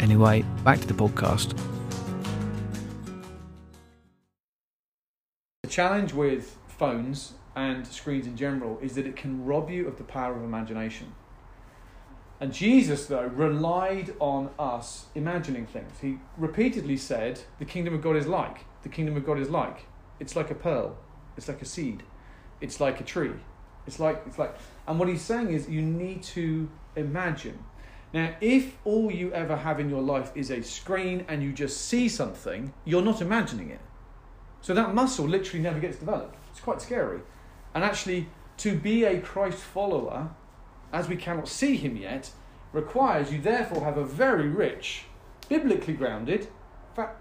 Anyway, back to the podcast. The challenge with phones and screens in general is that it can rob you of the power of imagination. And Jesus, though, relied on us imagining things. He repeatedly said, The kingdom of God is like. The kingdom of God is like. It's like a pearl. It's like a seed. It's like a tree. It's like, it's like, and what he's saying is you need to imagine. Now, if all you ever have in your life is a screen and you just see something, you're not imagining it. So that muscle literally never gets developed. It's quite scary. And actually, to be a Christ follower, as we cannot see him yet, requires you therefore have a very rich, biblically grounded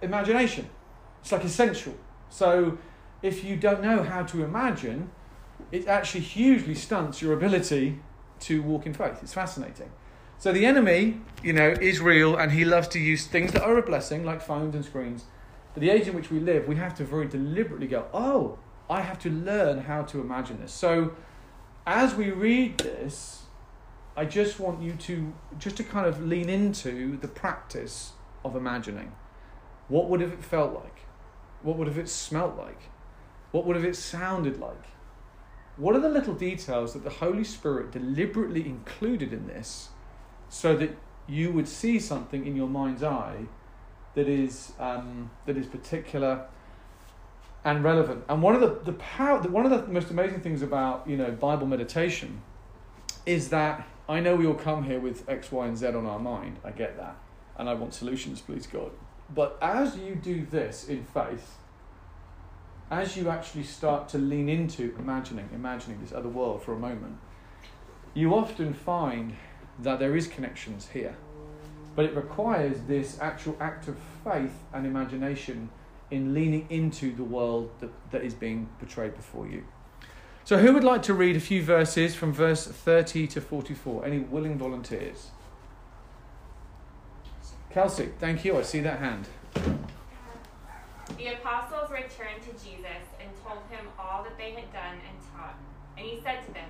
imagination. It's like essential. So if you don't know how to imagine, it actually hugely stunts your ability to walk in faith. It's fascinating. So the enemy, you know, is real and he loves to use things that are a blessing, like phones and screens. But the age in which we live, we have to very deliberately go, oh, I have to learn how to imagine this. So as we read this, I just want you to just to kind of lean into the practice of imagining. What would have it felt like? What would have it smelt like? What would have it sounded like? What are the little details that the Holy Spirit deliberately included in this so that you would see something in your mind's eye that is um, that is particular and relevant. And one of the the power, one of the most amazing things about you know Bible meditation is that I know we all come here with X, Y, and Z on our mind. I get that, and I want solutions, please God. But as you do this in faith, as you actually start to lean into imagining, imagining this other world for a moment, you often find that there is connections here. But it requires this actual act of faith and imagination in leaning into the world that, that is being portrayed before you. So, who would like to read a few verses from verse 30 to 44? Any willing volunteers? Kelsey, thank you. I see that hand. The apostles returned to Jesus and told him all that they had done and taught. And he said to them,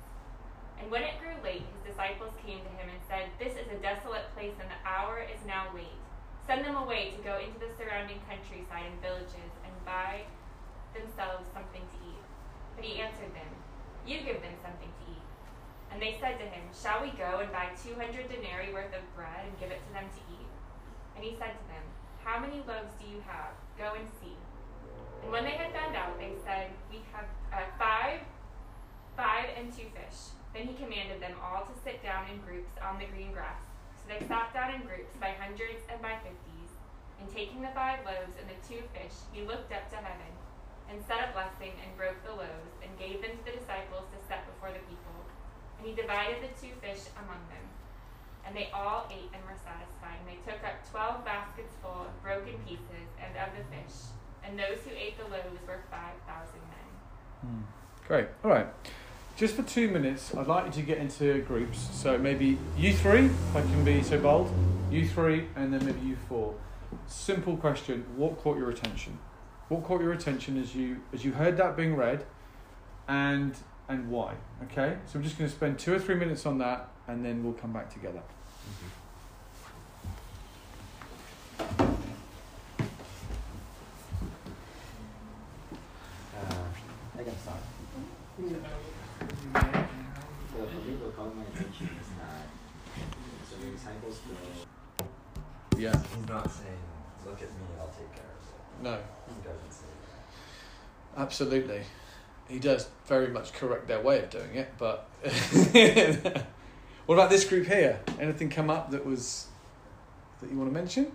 And when it grew late, his disciples came to him and said, This is a desolate place, and the hour is now late. Send them away to go into the surrounding countryside and villages and buy themselves something to eat. But he answered them, You give them something to eat. And they said to him, Shall we go and buy two hundred denarii worth of bread and give it to them to eat? And he said to them, How many loaves do you have? Go and see. And when they had found out, they said, We have uh, five, five and two fish. Then he commanded them all to sit down in groups on the green grass. So they sat down in groups by hundreds and by fifties. And taking the five loaves and the two fish, he looked up to heaven, and said a blessing, and broke the loaves, and gave them to the disciples to set before the people. And he divided the two fish among them. And they all ate and were satisfied. And they took up twelve baskets full of broken pieces and of the fish. And those who ate the loaves were five thousand men. Hmm. Great. All right just for two minutes, I'd like you to get into groups. So maybe you three, if I can be so bold, you three, and then maybe you four. Simple question: What caught your attention? What caught your attention as you as you heard that being read, and and why? Okay, so I'm just going to spend two or three minutes on that, and then we'll come back together. Mm-hmm. Uh, I can start. Mm-hmm caught my attention is that so the disciples go. Yeah. He's not saying, "Look at me, I'll take care of it." No. He doesn't say that. Absolutely. He does very much correct their way of doing it, but what about this group here? Anything come up that was that you want to mention?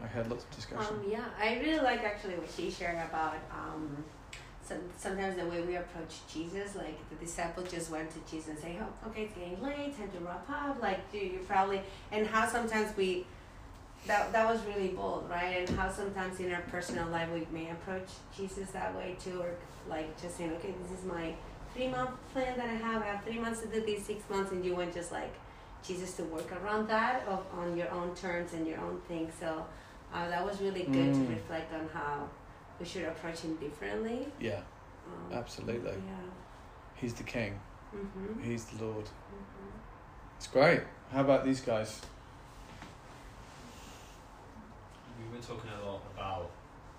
I had lots of discussion. Um, yeah, I really like actually what she shared about um, sometimes the way we approach Jesus. Like the disciples just went to Jesus and say, "Oh, okay, it's getting late, time to wrap up." Like do you probably and how sometimes we that that was really bold, right? And how sometimes in our personal life we may approach Jesus that way too, or like just saying, "Okay, this is my three month plan that I have. I have three months to do these, six months," and you went just like Jesus to work around that of on your own terms and your own thing. So uh, that was really good Mm. to reflect on how we should approach him differently. Yeah, Um, absolutely. Yeah. He's the king. Mm-hmm. He's the Lord. hmm It's great. How about these guys? We were talking a lot about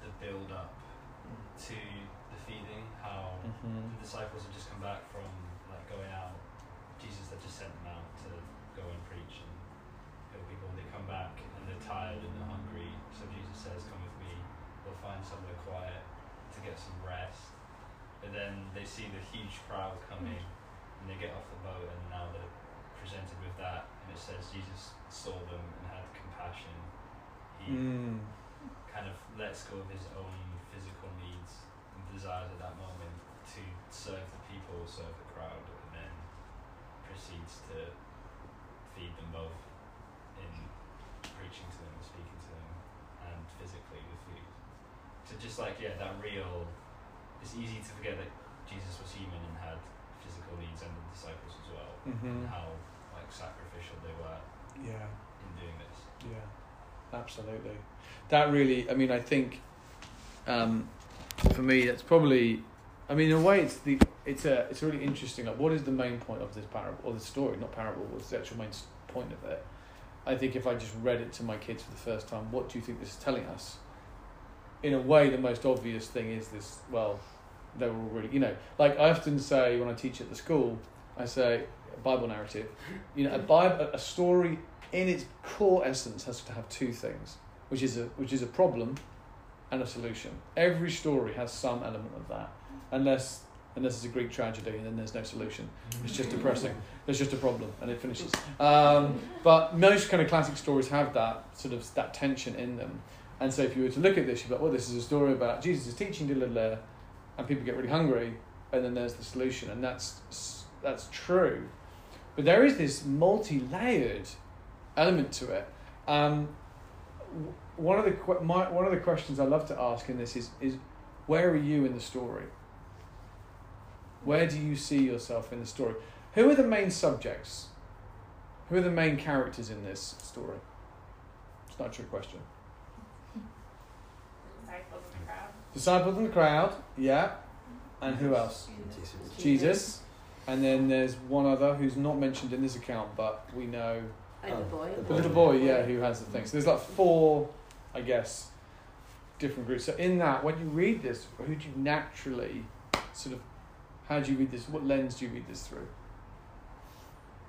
the build up to the feeding, how Mm-hmm. the disciples had just come back from like going out. Jesus had just sent them out to go and preach and heal people. They come back and they're tired and they're hungry. So Jesus says, "Come with me. We'll find somewhere quiet to get some rest." But then they see the huge crowd coming and they get off the boat and now they're presented with that and it says Jesus saw them and had compassion. Mm. kind of lets go of his own physical needs and desires at that moment to serve the people, serve the crowd, and then proceeds to feed them both in preaching to them, and speaking to them, and physically with food. So just like yeah, that real. It's easy to forget that Jesus was human and had physical needs, and the disciples as well, Mm-hmm. and how like sacrificial they were Yeah. in doing this. Yeah, absolutely. That really, I mean, I think um, for me, that's probably, I mean, in a way, it's the it's a it's really interesting. Like, what is the main point of this parable or the story? Not parable. What's the actual main point of it? I think if I just read it to my kids for the first time, what do you think this is telling us? In a way, the most obvious thing is this. Well, they were already, you know, like I often say when I teach at the school, I say Bible narrative. You know, a Bible, a story in its core essence has to have two things, which is a which is a problem and a solution. Every story has some element of that, unless unless it's a Greek tragedy and then there's no solution. It's just depressing. There's just a problem and it finishes. Um, but most kind of classic stories have that sort of that tension in them. And so if you were to look at this, you'd be like, well, this is a story about Jesus is teaching, da, and people get really hungry, and then there's the solution, and that's that's true. But there is this multi-layered element to it. Um, one of the que- my, one of the questions I love to ask in this is is where are you in the story? Where do you see yourself in the story? Who are the main subjects? Who are the main characters in this story? It's not a trick question. Disciples in the crowd. Disciples in the crowd, yeah. And who else? Jesus. Jesus. And then there's one other who's not mentioned in this account, but we know Like oh, the boy. the little boy, yeah, who has the thing. So there's like four, I guess, different groups. So in that, when you read this, who do you naturally sort of, how do you read this? What lens do you read this through?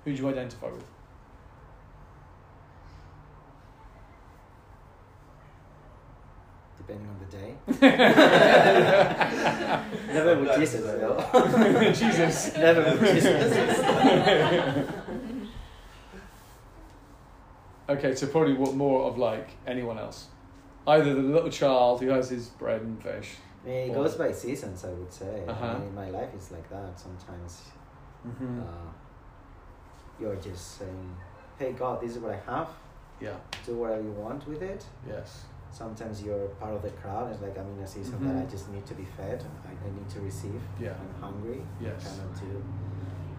Who do you identify with? Depending on the day. Never with Jesus, though. Jesus. Never with Jesus. Okay, so probably what more of like anyone else. Either the little child who has his bread and fish. I mean, it goes by seasons, I would say. Uh-huh. I mean, my life is like that. Sometimes Mm-hmm. uh, you're just saying, hey, God, this is what I have. yeah. Do whatever you want with it. Yes. Sometimes you're part of the crowd. It's like I'm in a season Mhm. that I just need to be fed. I, I need to receive. Yeah. I'm hungry. Yes. I cannot do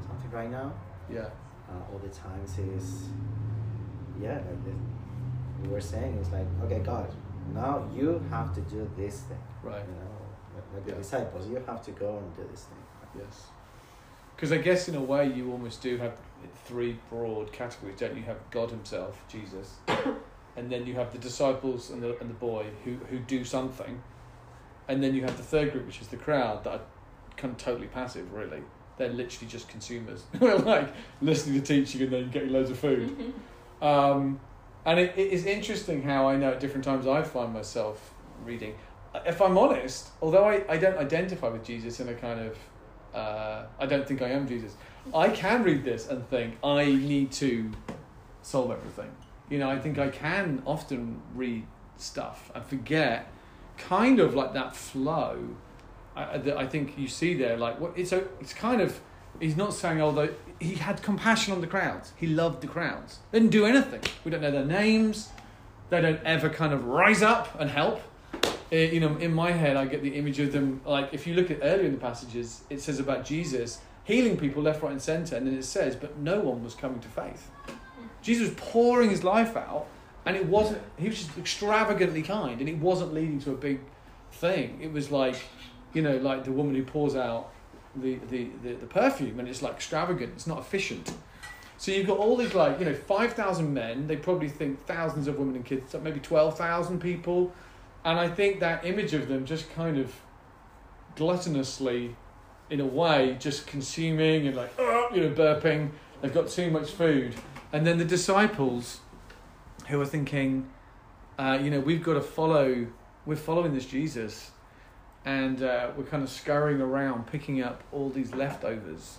something right now. Yeah. Uh, all the times is, yeah, like the, we were saying, it's like, okay, God, now you have to do this thing. Right. You know, like- like Yeah. the disciples, you have to go and do this thing. Yes. Because I guess in a way you almost do have three broad categories, don't you? You have God Himself, Jesus, and then you have the disciples and the and the boy who who do something, and then you have the third group, which is the crowd that are kind of totally passive. Really, they're literally just consumers. They're like listening to teaching and then getting loads of food. Um, and it, it is interesting how I know at different times I find myself reading. if I'm honest, although I, I don't identify with Jesus in a kind of, uh, I don't think I am Jesus, I can read this and think I need to solve everything. You know, I think I can often read stuff and forget kind of like that flow I, that I think you see there. Like, what it's, a, it's kind of, he's not saying, although he had compassion on the crowds, he loved the crowds. They didn't do anything. We don't know their names, they don't ever kind of rise up and help. Uh, you know, in my head, I get the image of them. Like, if you look at earlier in the passages, it says about Jesus healing people left, right, and center, and then it says, but no one was coming to faith. Jesus was pouring his life out, and it wasn't. He was just extravagantly kind, and it wasn't leading to a big thing. It was like, you know, like the woman who pours out the the, the, the perfume, and it's like extravagant. It's not efficient. So you've got all these like you know five thousand men. They probably think thousands of women and kids, so maybe twelve thousand people, and I think that image of them just kind of gluttonously, in a way, just consuming and like oh, you know burping. They've got too much food, and then the disciples, who are thinking, uh, you know, we've got to follow. We're following this Jesus, and uh, we're kind of scurrying around picking up all these leftovers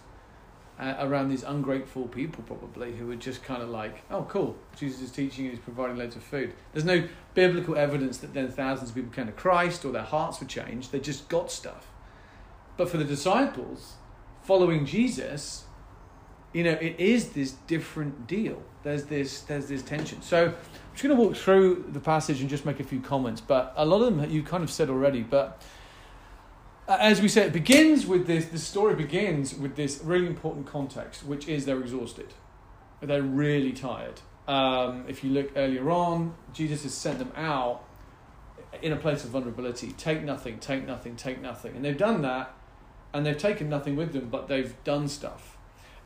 uh, around these ungrateful people probably who are just kind of like oh cool jesus is teaching and he's providing loads of food there's no biblical evidence that then thousands of people came to christ or their hearts were changed they just got stuff but for the disciples following jesus you know it is this different deal there's this there's this tension so i'm just going to walk through the passage and just make a few comments but a lot of them you kind of said already but uh, as we said, it begins with this. The story begins with this really important context, which is they're exhausted, they're really tired. Um, if you look earlier on, Jesus has sent them out in a place of vulnerability. Take nothing, take nothing, take nothing, and they've done that, and they've taken nothing with them, but they've done stuff.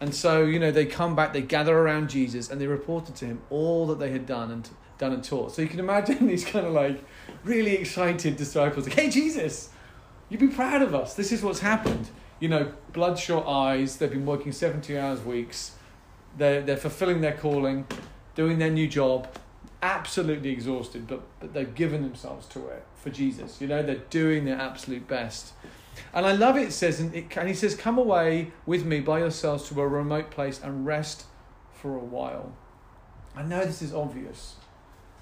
And so you know they come back, they gather around Jesus, and they reported to him all that they had done and done and taught. So you can imagine these kind of like really excited disciples, like, "Hey Jesus!" You'd be proud of us. This is what's happened. You know, bloodshot eyes. They've been working 70 hours weeks. They're, they're fulfilling their calling, doing their new job, absolutely exhausted, but, but they've given themselves to it for Jesus. You know, they're doing their absolute best. And I love it, says, and, it, and he says, Come away with me by yourselves to a remote place and rest for a while. I know this is obvious,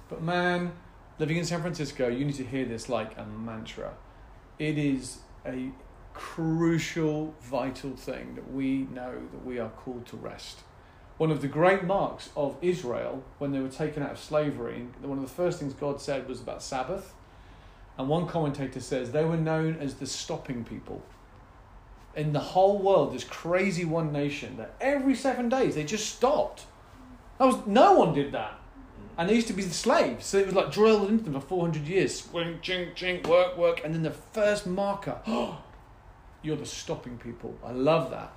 but man, living in San Francisco, you need to hear this like a mantra it is a crucial, vital thing that we know that we are called to rest. One of the great marks of Israel when they were taken out of slavery, one of the first things God said was about Sabbath. And one commentator says they were known as the stopping people. In the whole world, this crazy one nation that every seven days they just stopped. That was no one did that and they used to be the slaves. So it was like drilled into them for 400 years. Swing, chink, chink, work, work. And then the first marker, oh, you're the stopping people. I love that.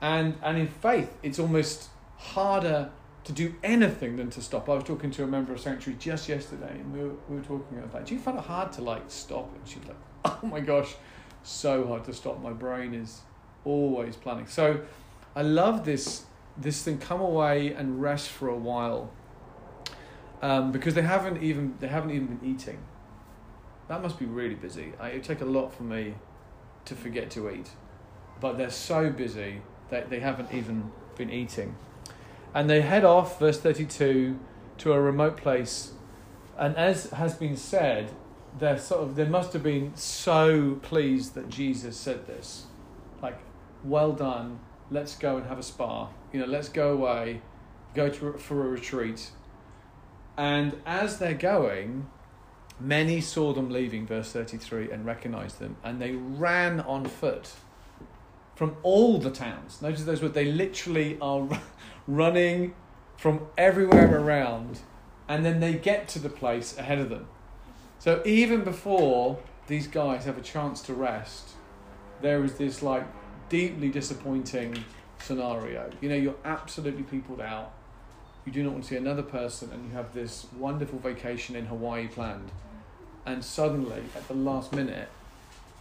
And, and in faith, it's almost harder to do anything than to stop. I was talking to a member of Sanctuary just yesterday, and we were, we were talking about that. Do you find it hard to like stop? And she was like, oh my gosh, so hard to stop. My brain is always planning. So I love this, this thing, come away and rest for a while um, because they haven't even they haven't even been eating. That must be really busy. I, it take a lot for me to forget to eat, but they're so busy that they haven't even been eating, and they head off, verse thirty-two, to a remote place, and as has been said, they're sort of they must have been so pleased that Jesus said this, like, well done. Let's go and have a spa. You know, let's go away, go to for a retreat and as they're going, many saw them leaving, verse 33, and recognized them, and they ran on foot from all the towns. Notice those words, they literally are running from everywhere around, and then they get to the place ahead of them. So even before these guys have a chance to rest, there is this like deeply disappointing scenario. You know, you're absolutely peopled out you do not want to see another person, and you have this wonderful vacation in Hawaii planned, and suddenly at the last minute,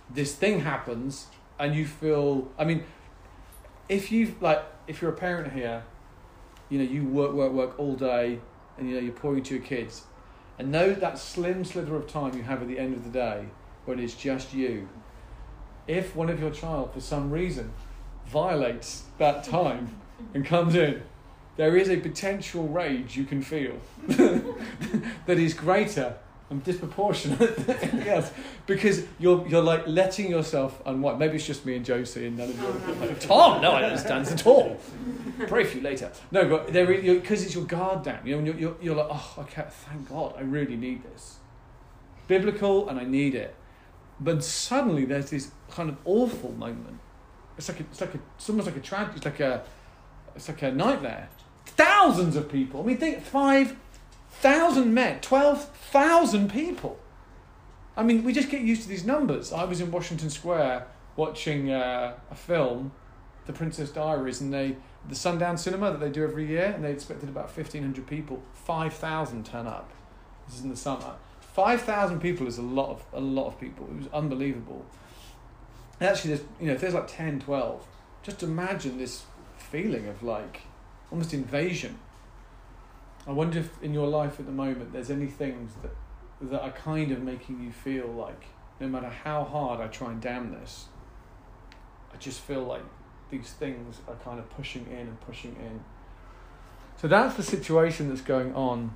this thing happens, and you feel. I mean, if you like, if you're a parent here, you know you work, work, work all day, and you know you're pouring to your kids, and know that slim slither of time you have at the end of the day, when it's just you. If one of your child, for some reason, violates that time and comes in, there is a potential rage you can feel that is greater and disproportionate else because you're you're like letting yourself unwind. Maybe it's just me and Josie and none of you. are like, Tom, no, I don't understand this at all. Pray for you later. No, but there because it's your guard down. You know, and you're, you're, you're like, oh, okay, thank God, I really need this. Biblical, and I need it. But suddenly there's this kind of awful moment. It's like a, it's like a, it's almost like a tragedy. It's like a, it's like a nightmare. Thousands of people. I mean, think five thousand men, twelve thousand people. I mean, we just get used to these numbers. I was in Washington Square watching uh, a film, The Princess Diaries, and they the Sundown Cinema that they do every year, and they expected about fifteen hundred people. Five thousand turn up. This is in the summer. Five thousand people is a lot of a lot of people. It was unbelievable. And actually, there's you know if there's like 10, 12, just imagine this feeling of like almost invasion. I wonder if in your life at the moment there's any things that that are kind of making you feel like no matter how hard I try and damn this, I just feel like these things are kind of pushing in and pushing in. So that's the situation that's going on.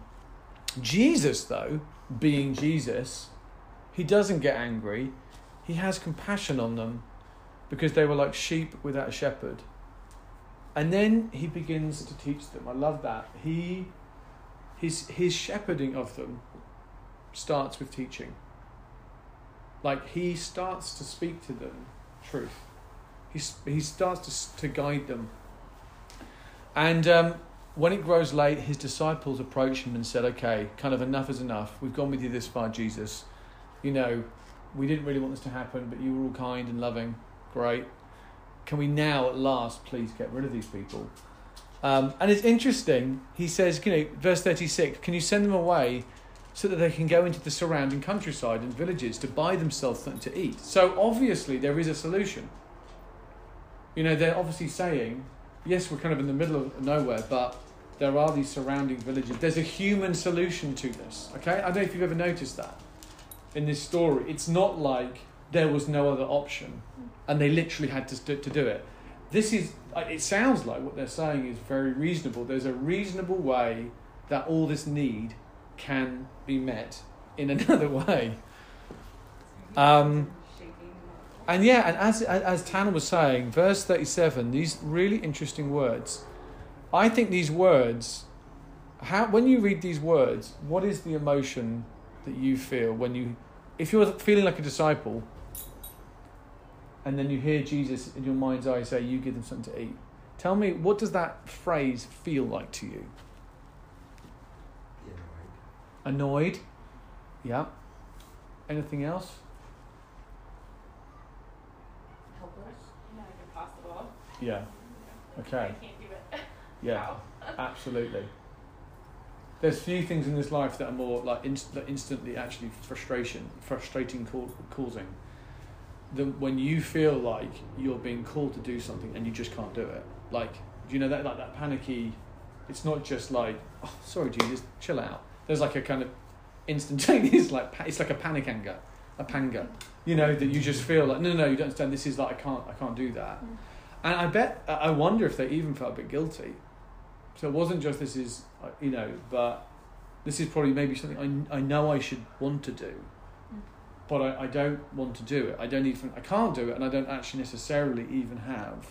Jesus, though, being Jesus, he doesn't get angry. He has compassion on them because they were like sheep without a shepherd. And then he begins to teach them. I love that. He his his shepherding of them starts with teaching. Like he starts to speak to them truth. He he starts to to guide them. And um, when it grows late, his disciples approach him and said, "Okay, kind of enough is enough. We've gone with you this far, Jesus. You know, we didn't really want this to happen, but you were all kind and loving. Great. Can we now, at last, please get rid of these people?" Um, and it's interesting. He says, you know, verse thirty-six. Can you send them away so that they can go into the surrounding countryside and villages to buy themselves something to eat? So obviously there is a solution. You know, they're obviously saying, yes, we're kind of in the middle of nowhere, but there are these surrounding villages. There's a human solution to this. Okay, I don't know if you've ever noticed that in this story. It's not like there was no other option, and they literally had to to do it. This is. It sounds like what they're saying is very reasonable. There's a reasonable way that all this need can be met in another way. Um, and yeah, and as as Tanner was saying, verse thirty-seven, these really interesting words. I think these words, how when you read these words, what is the emotion that you feel when you, if you're feeling like a disciple, and then you hear Jesus in your mind's eye say, "You give them something to eat." Tell me, what does that phrase feel like to you? Annoyed. Annoyed. Yeah. Anything else? Helpless. Impossible. Yeah. Okay. I can't do it. Yeah. Absolutely. There's few things in this life that are more like inst- instantly actually frustration, frustrating, cau- causing. Than when you feel like you're being called to do something and you just can't do it. Like, do you know that like that panicky? It's not just like, oh, sorry, Jesus, chill out. There's like a kind of instantaneous like it's like a panic anger, a panga. You know that you just feel like no, no, no, you don't understand. This is like I can't, I can't do that. And I bet, I I wonder if they even felt a bit guilty. So it wasn't just this is, uh, you know, but this is probably maybe something I, I know I should want to do, but I, I don't want to do it. I don't even, I can't do it, and I don't actually necessarily even have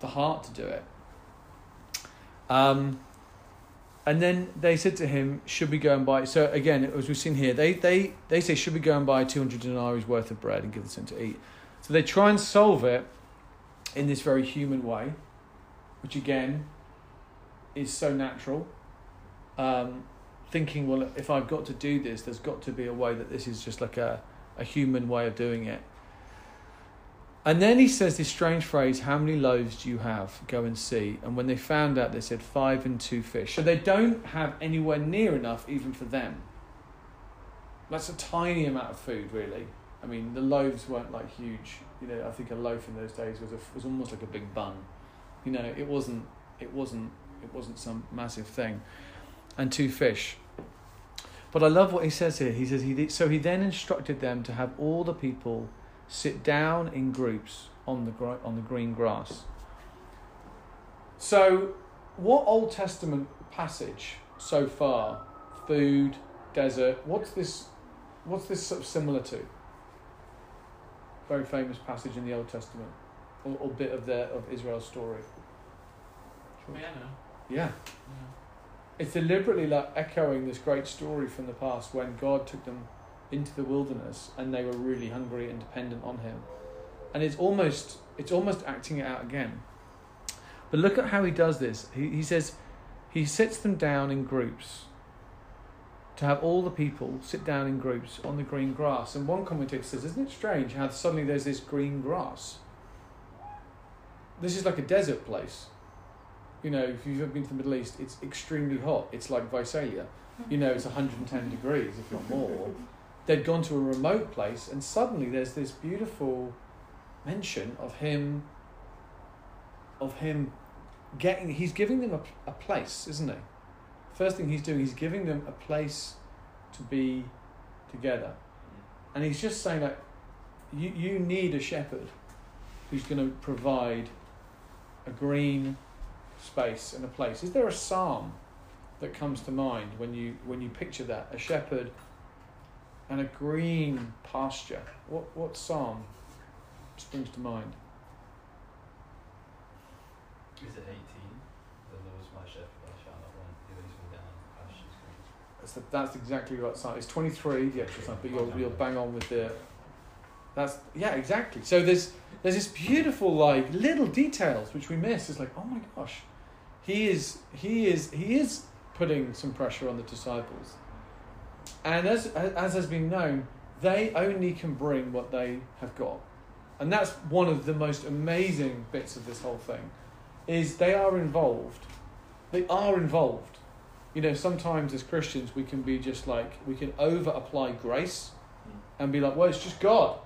the heart to do it. Um, and then they said to him, "Should we go and buy?" So again, as we've seen here, they they they say, "Should we go and buy two hundred denarii worth of bread and give them to eat?" So they try and solve it in this very human way, which again is so natural. Um, thinking, well, if I've got to do this, there's got to be a way that this is just like a, a human way of doing it. And then he says this strange phrase, How many loaves do you have? Go and see. And when they found out, they said, Five and two fish. So they don't have anywhere near enough even for them. That's a tiny amount of food, really. I mean, the loaves weren't like huge. You know, I think a loaf in those days was a, was almost like a big bun. You know, it wasn't it wasn't it wasn't some massive thing. And two fish. But I love what he says here. He says, he, so he then instructed them to have all the people sit down in groups on the, gr- on the green grass. So, what Old Testament passage so far, food, desert, what's this, what's this sort of similar to? Very famous passage in the Old Testament, or, or bit of, the, of Israel's story. No. Yeah. Yeah. It's deliberately like echoing this great story from the past when God took them into the wilderness and they were really hungry and dependent on Him, and it's almost it's almost acting it out again. But look at how He does this. He he says He sits them down in groups. To have all the people sit down in groups on the green grass, and one commentator says, "Isn't it strange how suddenly there's this green grass? This is like a desert place." You know, if you've ever been to the Middle East, it's extremely hot. It's like Visalia. You know, it's 110 degrees, if not more. They'd gone to a remote place, and suddenly there's this beautiful mention of him, of him getting, he's giving them a, a place, isn't he? First thing he's doing, he's giving them a place to be together. And he's just saying that you, you need a shepherd who's going to provide a green space and a place. Is there a psalm that comes to mind when you when you picture that? A shepherd and a green pasture. What what psalm springs to mind? Is it 18? The Lord's my shepherd, I shall not want. He leads me down pastures green. That's the, that's exactly right psalm. It's twenty three, the extra psalm, but you'll you'll bang on with the that's yeah, exactly. So there's there's this beautiful like little details which we miss. It's like, oh my gosh. He is he is he is putting some pressure on the disciples. And as as has been known, they only can bring what they have got. And that's one of the most amazing bits of this whole thing is they are involved. They are involved. You know, sometimes as Christians we can be just like we can over apply grace and be like, well, it's just God.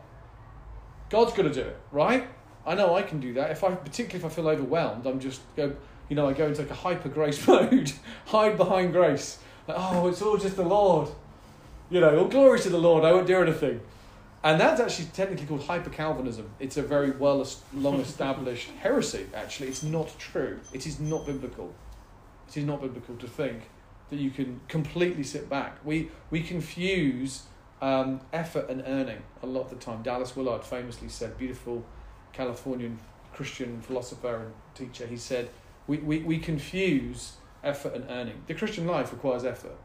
God's got to do it, right? I know I can do that. If I, particularly if I feel overwhelmed, I'm just go, you know, I go into like a hyper grace mode, hide behind grace. Like, oh, it's all just the Lord. You know, all glory to the Lord. I won't do anything. And that's actually technically called hyper Calvinism. It's a very well, long established heresy. Actually, it's not true. It is not biblical. It is not biblical to think that you can completely sit back. We we confuse um, effort and earning a lot of the time. Dallas Willard famously said, beautiful Californian Christian philosopher and teacher, he said, we, we, we confuse effort and earning. The Christian life requires effort,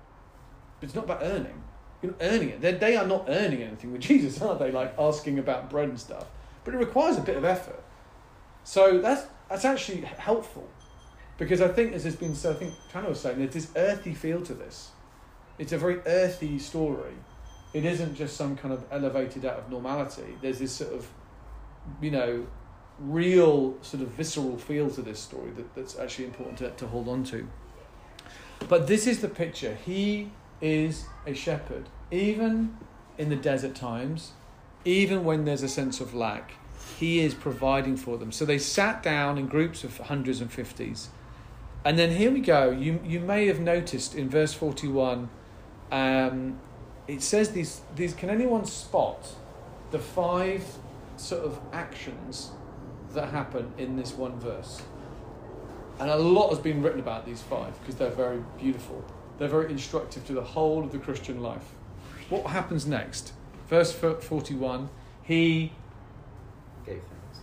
but it's not about earning. You're not earning it. They're, they are not earning anything with Jesus, are they? Like asking about bread and stuff. But it requires a bit of effort. So that's, that's actually helpful because I think, as has been said, I think Tanner was saying, there's this earthy feel to this. It's a very earthy story it isn't just some kind of elevated out of normality. There's this sort of, you know, real sort of visceral feel to this story that, that's actually important to, to hold on to. But this is the picture. He is a shepherd, even in the desert times, even when there's a sense of lack. He is providing for them. So they sat down in groups of hundreds and fifties. And then here we go. You, you may have noticed in verse 41 um, it says these these can anyone spot the five sort of actions that happen in this one verse? And a lot has been written about these five because they're very beautiful. They're very instructive to the whole of the christian life. What happens next? Verse 41 he Gave thanks.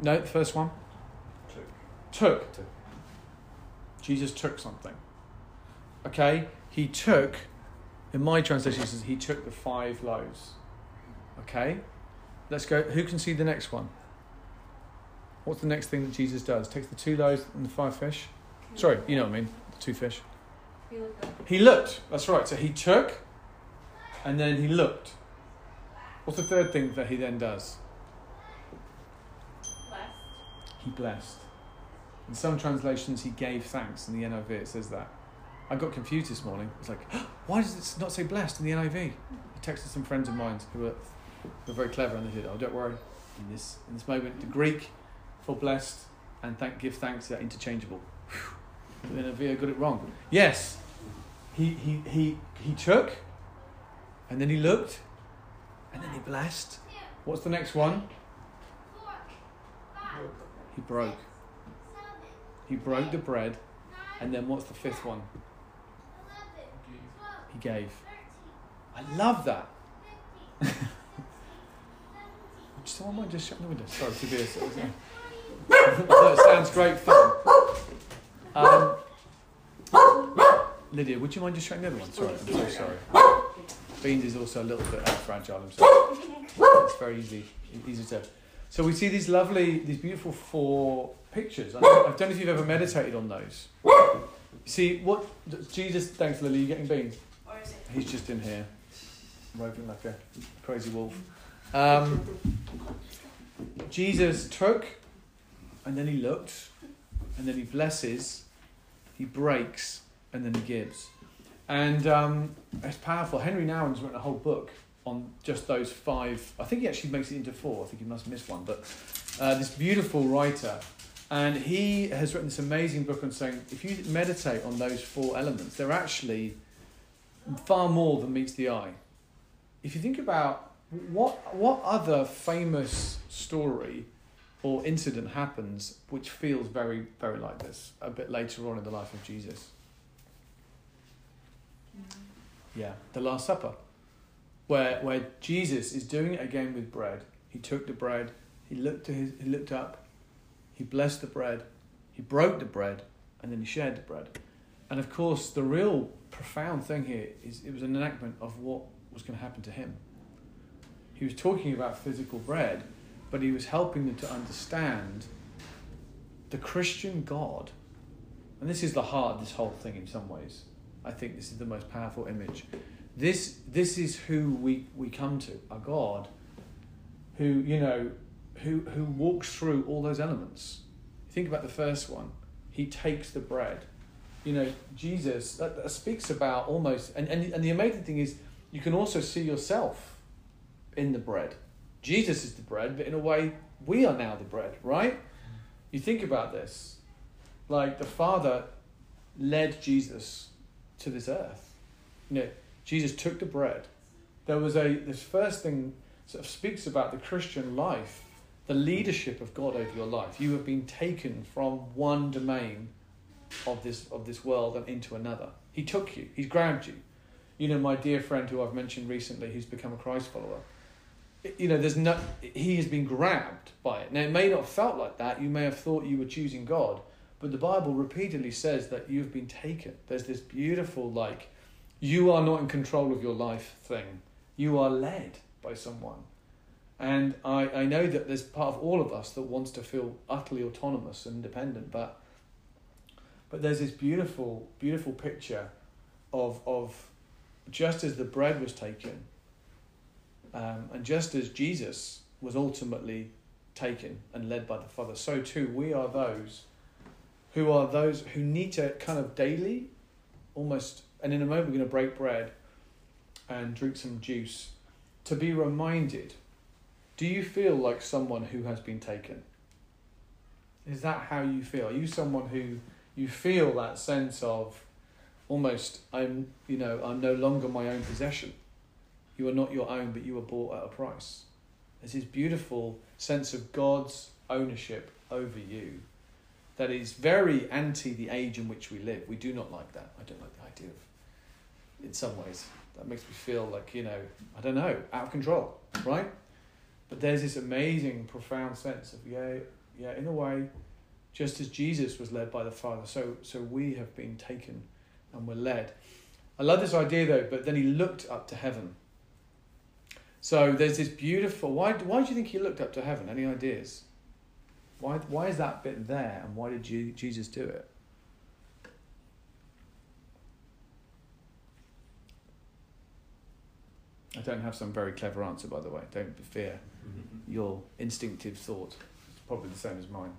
no the first one? Took. took. Took. jesus took something. Okay? He took in my translation, it says he took the five loaves. Okay? Let's go. Who can see the next one? What's the next thing that Jesus does? Takes the two loaves and the five fish. Sorry, you know what I mean. The two fish. He looked. He looked. That's right. So he took, and then he looked. What's the third thing that he then does? Blessed. He blessed. In some translations, he gave thanks. In the NIV, it says that. I got confused this morning. It's like, why does it not say blessed in the NIV? I texted some friends of mine who were, were very clever and they said, oh, don't worry. In this, in this moment, the Greek for blessed and thank, give thanks are interchangeable. The NIV got it wrong. Yes, he, he, he, he took And then he looked, and then he blessed. What's the next one? He broke. He broke the bread, and then what's the fifth one? He gave. I love that. Someone might just shut the window. Sorry, Tobias. that sounds great fun. Um, Lydia, would you mind just showing the other one? Sorry, I'm so sorry. Beans is also a little bit uh, fragile himself. It's very easy, easy to. So we see these lovely, these beautiful four pictures. I don't, I don't know if you've ever meditated on those. See what Jesus? Thanks, Lily. You're getting beans? He's just in here, roving like a crazy wolf. Um, Jesus took, and then he looked, and then he blesses, he breaks, and then he gives. And um, it's powerful. Henri Nouwen's written a whole book on just those five. I think he actually makes it into four. I think he must miss one. But uh, this beautiful writer, and he has written this amazing book on saying if you meditate on those four elements, they're actually far more than meets the eye. If you think about what what other famous story or incident happens which feels very very like this a bit later on in the life of Jesus. Yeah, the Last Supper, where where Jesus is doing it again with bread. He took the bread, he looked to his, he looked up, he blessed the bread, he broke the bread, and then he shared the bread. And of course, the real profound thing here is it was an enactment of what was going to happen to him. He was talking about physical bread, but he was helping them to understand the Christian God. And this is the heart of this whole thing in some ways. I think this is the most powerful image. This, this is who we, we come to, a God who, you know, who, who walks through all those elements. Think about the first one. He takes the bread. You know, Jesus that, that speaks about almost, and, and, and the amazing thing is, you can also see yourself in the bread. Jesus is the bread, but in a way, we are now the bread, right? You think about this. Like the Father led Jesus to this earth. You know, Jesus took the bread. There was a this first thing sort of speaks about the Christian life, the leadership of God over your life. You have been taken from one domain of this of this world and into another. He took you. He's grabbed you. You know, my dear friend who I've mentioned recently, who's become a Christ follower. You know, there's no. He has been grabbed by it. Now, it may not have felt like that. You may have thought you were choosing God, but the Bible repeatedly says that you've been taken. There's this beautiful, like, you are not in control of your life thing. You are led by someone. And I, I know that there's part of all of us that wants to feel utterly autonomous and independent, but but there's this beautiful, beautiful picture of of just as the bread was taken, um, and just as Jesus was ultimately taken and led by the Father, so too we are those who are those who need to kind of daily, almost, and in a moment we're going to break bread and drink some juice to be reminded do you feel like someone who has been taken? Is that how you feel? Are you someone who you feel that sense of almost I'm you know I'm no longer my own possession. You are not your own, but you were bought at a price. There's this beautiful sense of God's ownership over you that is very anti the age in which we live. We do not like that. I don't like the idea of, in some ways, that makes me feel like, you know, I don't know, out of control, right? But there's this amazing, profound sense of, yeah, yeah, in a way, just as Jesus was led by the Father, so, so we have been taken and we're led. I love this idea though, but then he looked up to heaven. So there's this beautiful. Why, why do you think he looked up to heaven? Any ideas? Why, why is that bit there and why did Jesus do it? I don't have some very clever answer, by the way. Don't fear your instinctive thought. It's probably the same as mine.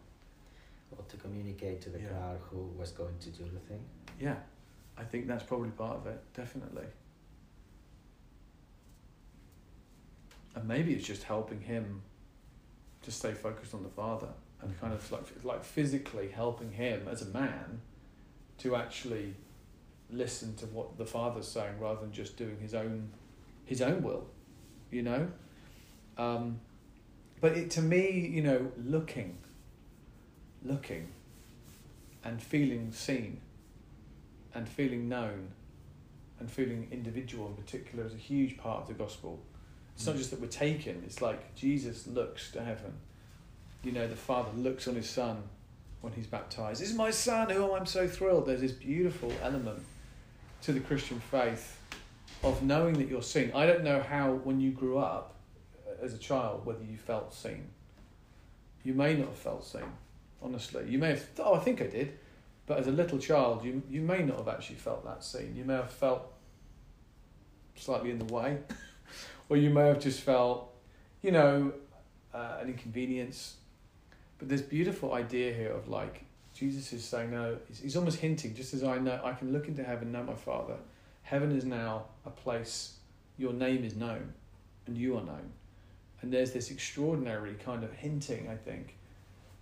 Or to communicate to the Yeah. crowd who was going to do the thing. Yeah, I think that's probably part of it, definitely. And maybe it's just helping him to stay focused on the Father and kind of like like physically helping him as a man to actually listen to what the Father's saying rather than just doing his own his own will, you know. Um, but it, to me, you know, looking, looking, and feeling seen, and feeling known, and feeling individual in particular is a huge part of the gospel. It's not just that we're taken; it's like Jesus looks to heaven. You know, the Father looks on His Son when He's baptized. This is my Son, oh, I'm so thrilled. There's this beautiful element to the Christian faith of knowing that you're seen. I don't know how, when you grew up uh, as a child, whether you felt seen. You may not have felt seen, honestly. You may have, oh, I think I did. But as a little child, you, you may not have actually felt that seen. You may have felt slightly in the way, or you may have just felt, you know, uh, an inconvenience. But this beautiful idea here of like, Jesus is saying, no, he's, he's almost hinting, just as I know, I can look into heaven, know my Father. Heaven is now a place, your name is known, and you are known. And there's this extraordinary kind of hinting, I think,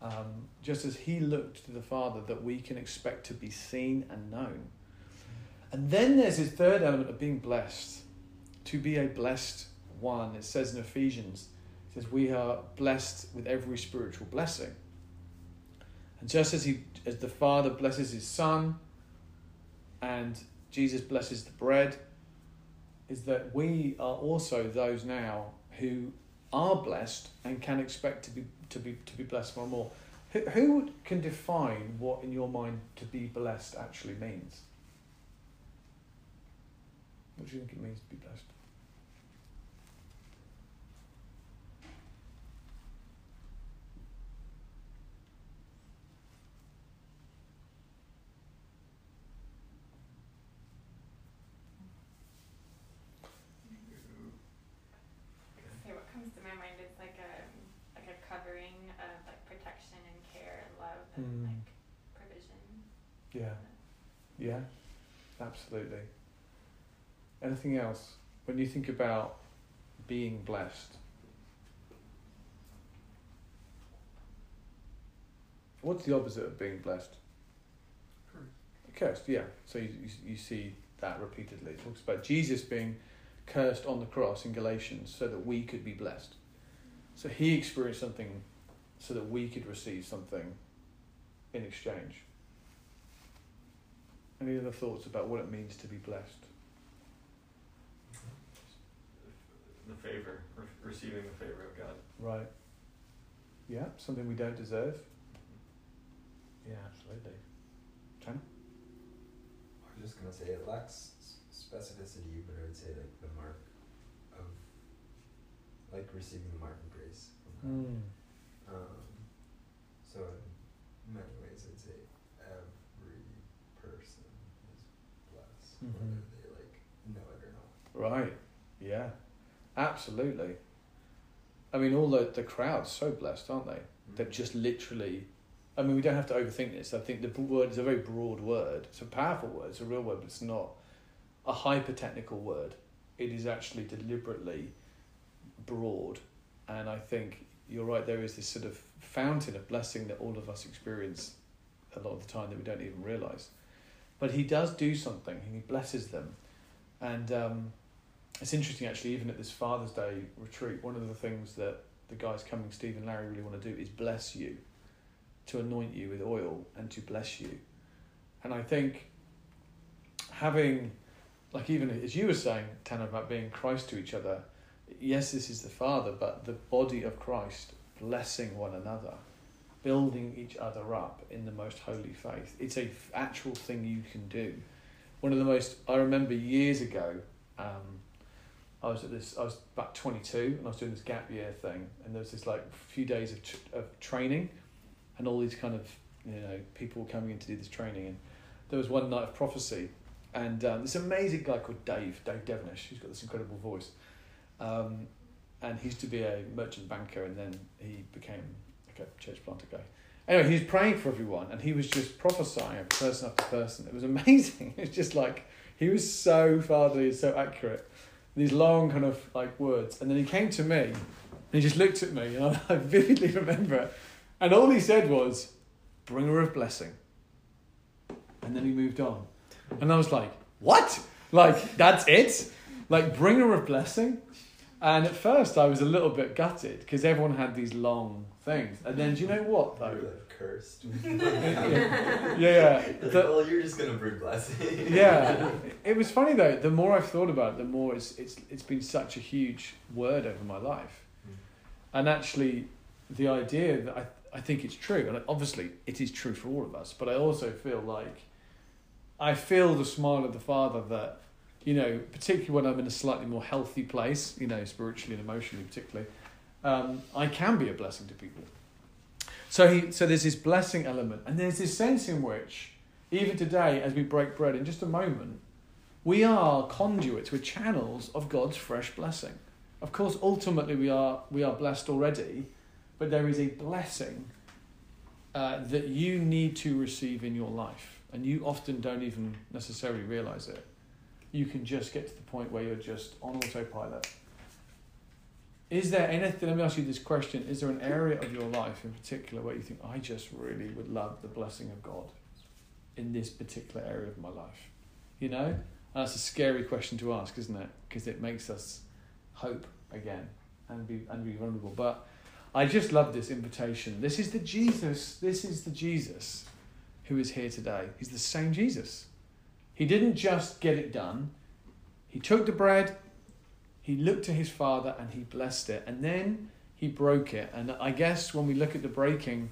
um, just as he looked to the Father, that we can expect to be seen and known. And then there's this third element of being blessed, to be a blessed one. It says in Ephesians, it says, We are blessed with every spiritual blessing. And just as he as the Father blesses his Son and Jesus blesses the bread, is that we are also those now who are blessed and can expect to be to be to be blessed more and more. Who, who can define what in your mind to be blessed actually means? What do you think it means to be blessed? So what comes to my mind is like a like a covering of like protection and care and love and Mm. like provision. Yeah. Yeah, absolutely. Anything else? When you think about being blessed, what's the opposite of being blessed? Cursed, yeah. So you, you, you see that repeatedly. It talks about Jesus being cursed on the cross in Galatians so that we could be blessed. So he experienced something so that we could receive something in exchange. Any other thoughts about what it means to be blessed? The favor, re- receiving the favor of God. Right. Yeah, something we don't deserve. Yeah, absolutely. Sam? I was just gonna say it lacks specificity, but I would say like the mark of like receiving the mark of grace. From Mm. Um, so in many ways, I'd say every person is Mhm. whether they like know it or not. Right. Yeah. Absolutely. I mean, all the, the crowd's so blessed, aren't they? They've just literally. I mean, we don't have to overthink this. I think the word is a very broad word. It's a powerful word. It's a real word, but it's not a hyper technical word. It is actually deliberately broad. And I think you're right, there is this sort of fountain of blessing that all of us experience a lot of the time that we don't even realize. But he does do something, and he blesses them. And um, it's interesting, actually, even at this Father's Day retreat, one of the things that the guys coming, Steve and Larry, really want to do is bless you, to anoint you with oil and to bless you. And I think having, like, even as you were saying, Tanner, about being Christ to each other, yes, this is the Father, but the body of Christ blessing one another, building each other up in the most holy faith. It's a f- actual thing you can do. One of the most, I remember years ago, um, I was at this, I was about 22 and I was doing this gap year thing, and there was this like few days of, tr- of training, and all these kind of, you know, people coming in to do this training, and there was one night of prophecy, and um, this amazing guy called Dave, Dave Devenish, who's got this incredible voice. Um, and he used to be a merchant banker and then he became Uh, church planter guy. Anyway, he was praying for everyone and he was just prophesying of person after person. It was amazing. It was just like, he was so fatherly so accurate. These long kind of like words. And then he came to me and he just looked at me and I vividly remember it. And all he said was, bringer of blessing. And then he moved on. And I was like, what? Like, that's it? like bringer of blessing. And at first, I was a little bit gutted because everyone had these long things. And then, do you know what You're though? like cursed. Yeah, yeah. The- well, you're just gonna bring blessing. yeah, it was funny though. The more I've thought about it, the more it's it's it's been such a huge word over my life, Mm. and actually, the idea that I I think it's true, and obviously it is true for all of us. But I also feel like I feel the smile of the Father that you know, particularly when I'm in a slightly more healthy place, you know, spiritually and emotionally, particularly, um, I can be a blessing to people. So he so there's this blessing element, and there's this sense in which even today, as we break bread in just a moment, we are conduits, we're channels of God's fresh blessing. Of course, ultimately we are we are blessed already, but there is a blessing uh, that you need to receive in your life, and you often don't even necessarily realize it. You can just get to the point where you're just on autopilot. Is there anything? Let me ask you this question: Is there an area of your life in particular where you think, I just really would love the blessing of God? in this particular area of my life? You know? And that's a scary question to ask, isn't it? Because it makes us hope again and be and be vulnerable. But I just love this invitation. This is the Jesus, this is the Jesus who is here today. He's the same Jesus. He didn't just get it done. He took the bread, he looked to his father and he blessed it, and then he broke it. And I guess when we look at the breaking,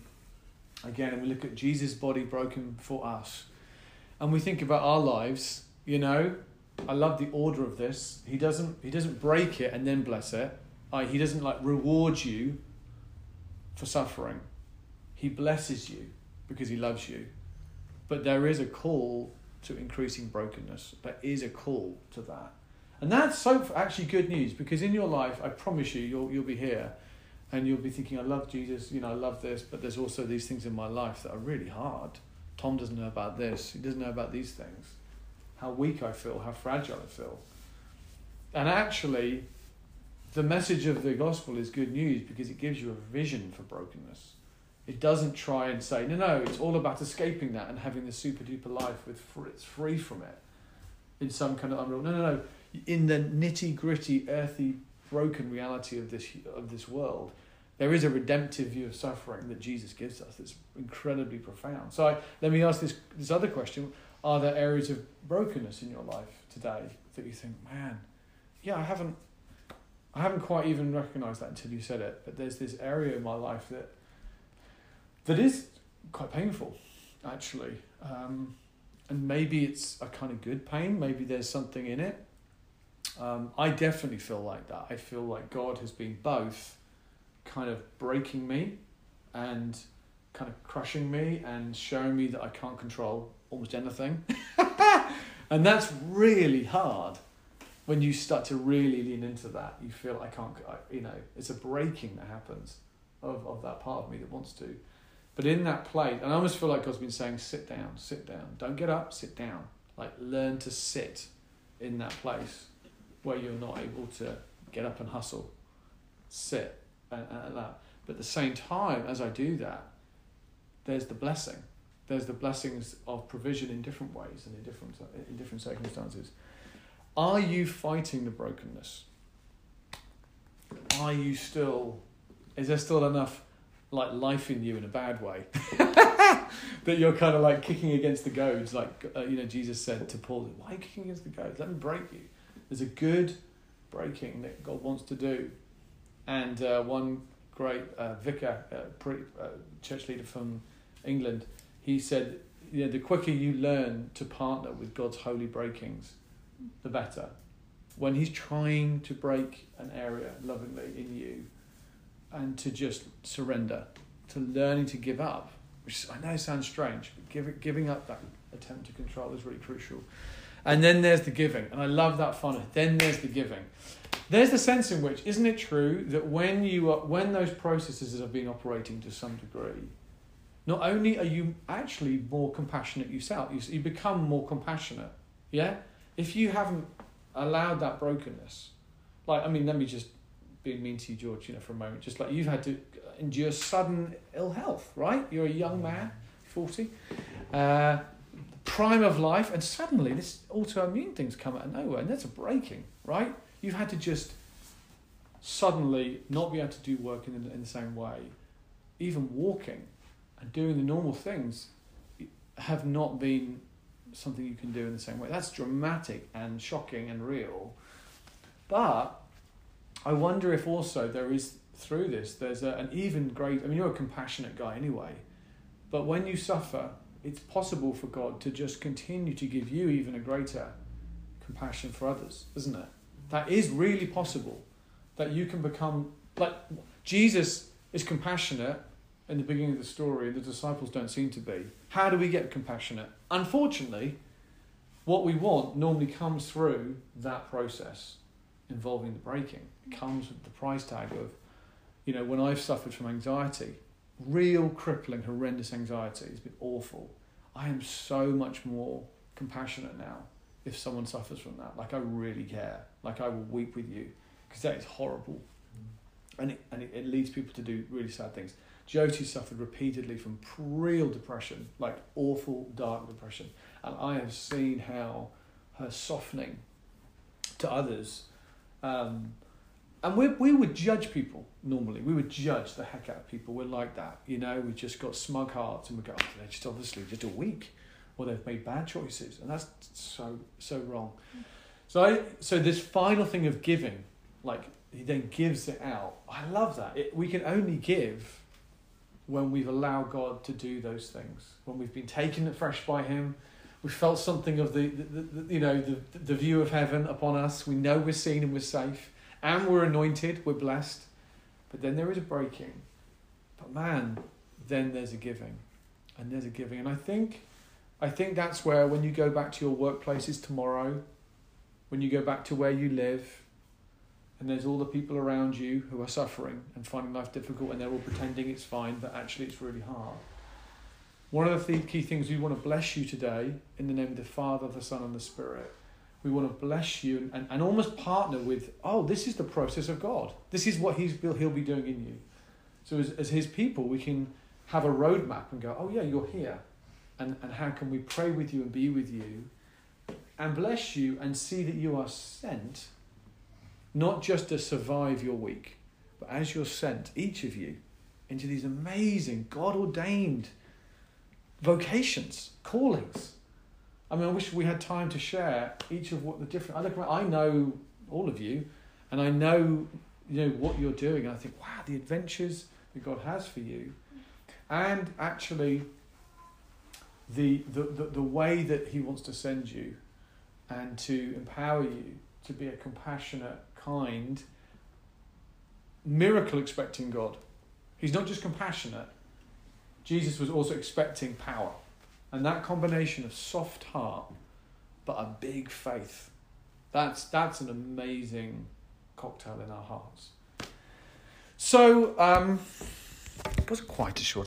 again, and we look at Jesus' body broken for us, and we think about our lives, you know, I love the order of this. He doesn't he doesn't break it and then bless it. Uh, he doesn't like reward you for suffering. He blesses you because he loves you. But there is a call to increasing brokenness. There is a call to that. And that's so actually good news because in your life, I promise you, you'll, you'll be here and you'll be thinking, I love Jesus, you know, I love this, but there's also these things in my life that are really hard. Tom doesn't know about this, he doesn't know about these things. How weak I feel, how fragile I feel. And actually, the message of the gospel is good news because it gives you a vision for brokenness. It doesn't try and say, no, no, it's all about escaping that and having this super duper life with free, it's free from it in some kind of unreal. No, no, no. In the nitty gritty, earthy, broken reality of this of this world, there is a redemptive view of suffering that Jesus gives us that's incredibly profound. So I, let me ask this this other question: Are there areas of brokenness in your life today that you think, man, yeah, I haven't, I haven't quite even recognised that until you said it, but there's this area in my life that that is quite painful, actually. Um, and maybe it's a kind of good pain. Maybe there's something in it. Um, I definitely feel like that. I feel like God has been both kind of breaking me and kind of crushing me and showing me that I can't control almost anything. and that's really hard when you start to really lean into that. You feel I can't, I, you know, it's a breaking that happens of, of that part of me that wants to. But in that place, and I almost feel like God's been saying, sit down, sit down. Don't get up, sit down. Like learn to sit in that place where you're not able to get up and hustle. Sit uh, uh, and, and that. But at the same time, as I do that, there's the blessing. There's the blessings of provision in different ways and in different uh, in different circumstances. Are you fighting the brokenness? Are you still? Is there still enough like life in you in a bad way that you're kind of like kicking against the goads? Like uh, you know, Jesus said to Paul, "Why are you kicking against the goads? Let me break you." There's a good breaking that God wants to do, and uh, one great uh, vicar, uh, pre- uh, church leader from England, he said, "You know, the quicker you learn to partner with God's holy breakings, the better. When He's trying to break an area lovingly in you, and to just surrender, to learning to give up, which I know sounds strange, but give, giving up that attempt to control is really crucial. And then there's the giving, and I love that funnel. Then there's the giving. There's the sense in which, isn't it true that when you are, when those processes have been operating to some degree, not only are you actually more compassionate yourself, you, you become more compassionate. Yeah, if you haven't allowed that brokenness, like I mean, let me just be mean to you, George, you know, for a moment. Just like you've had to endure sudden ill health, right? You're a young man, forty. Uh, prime of life, and suddenly this autoimmune thing's come out of nowhere, and that's a breaking, right? You've had to just suddenly not be able to do work in the, in the same way, even walking and doing the normal things have not been something you can do in the same way. That's dramatic and shocking and real. But I wonder if also there is through this there's a, an even great. I mean, you're a compassionate guy anyway, but when you suffer, it's possible for God to just continue to give you even a greater compassion for others, isn't it? That is really possible. That you can become like Jesus is compassionate in the beginning of the story, the disciples don't seem to be. How do we get compassionate? Unfortunately, what we want normally comes through that process involving the breaking. It comes with the price tag of, you know, when I've suffered from anxiety, real crippling, horrendous anxiety, it's been awful. I am so much more compassionate now if someone suffers from that. Like I really care. Like I will weep with you because that is horrible. And, it, and it, it leads people to do really sad things. Jyoti suffered repeatedly from real depression, like awful dark depression. And I have seen how her softening to others. Um, and we, we would judge people normally. We would judge the heck out of people. We're like that, you know. We just got smug hearts and we go, oh, they're just obviously just a weak, or they've made bad choices, and that's so so wrong. So I so this final thing of giving, like he then gives it out. I love that. It, we can only give when we've allowed God to do those things, when we've been taken afresh by Him, we felt something of the, the, the, you know the, the view of heaven upon us. We know we're seen and we're safe, and we're anointed, we're blessed. But then there is a breaking. But man, then there's a giving, and there's a giving, and I think, I think that's where when you go back to your workplaces tomorrow, when you go back to where you live, and there's all the people around you who are suffering and finding life difficult and they're all pretending it's fine, but actually it's really hard. One of the key things we want to bless you today in the name of the Father, the Son, and the Spirit. We want to bless you and, and, almost partner with, oh, this is the process of God. This is what he's, He'll be doing in you. So, as, as His people, we can have a roadmap and go, oh, yeah, you're here. And, and how can we pray with you and be with you and bless you and see that you are sent not just to survive your week, but as you're sent, each of you, into these amazing, God ordained vocations, callings. I mean, I wish we had time to share each of what the different. I look around, I know all of you, and I know you know what you're doing, and I think, wow, the adventures that God has for you, and actually the the, the, the way that He wants to send you, and to empower you to be a compassionate kind, miracle expecting God. He's not just compassionate, Jesus was also expecting power. And that combination of soft heart but a big faith, that's, that's an amazing cocktail in our hearts. So, um, it was quite a short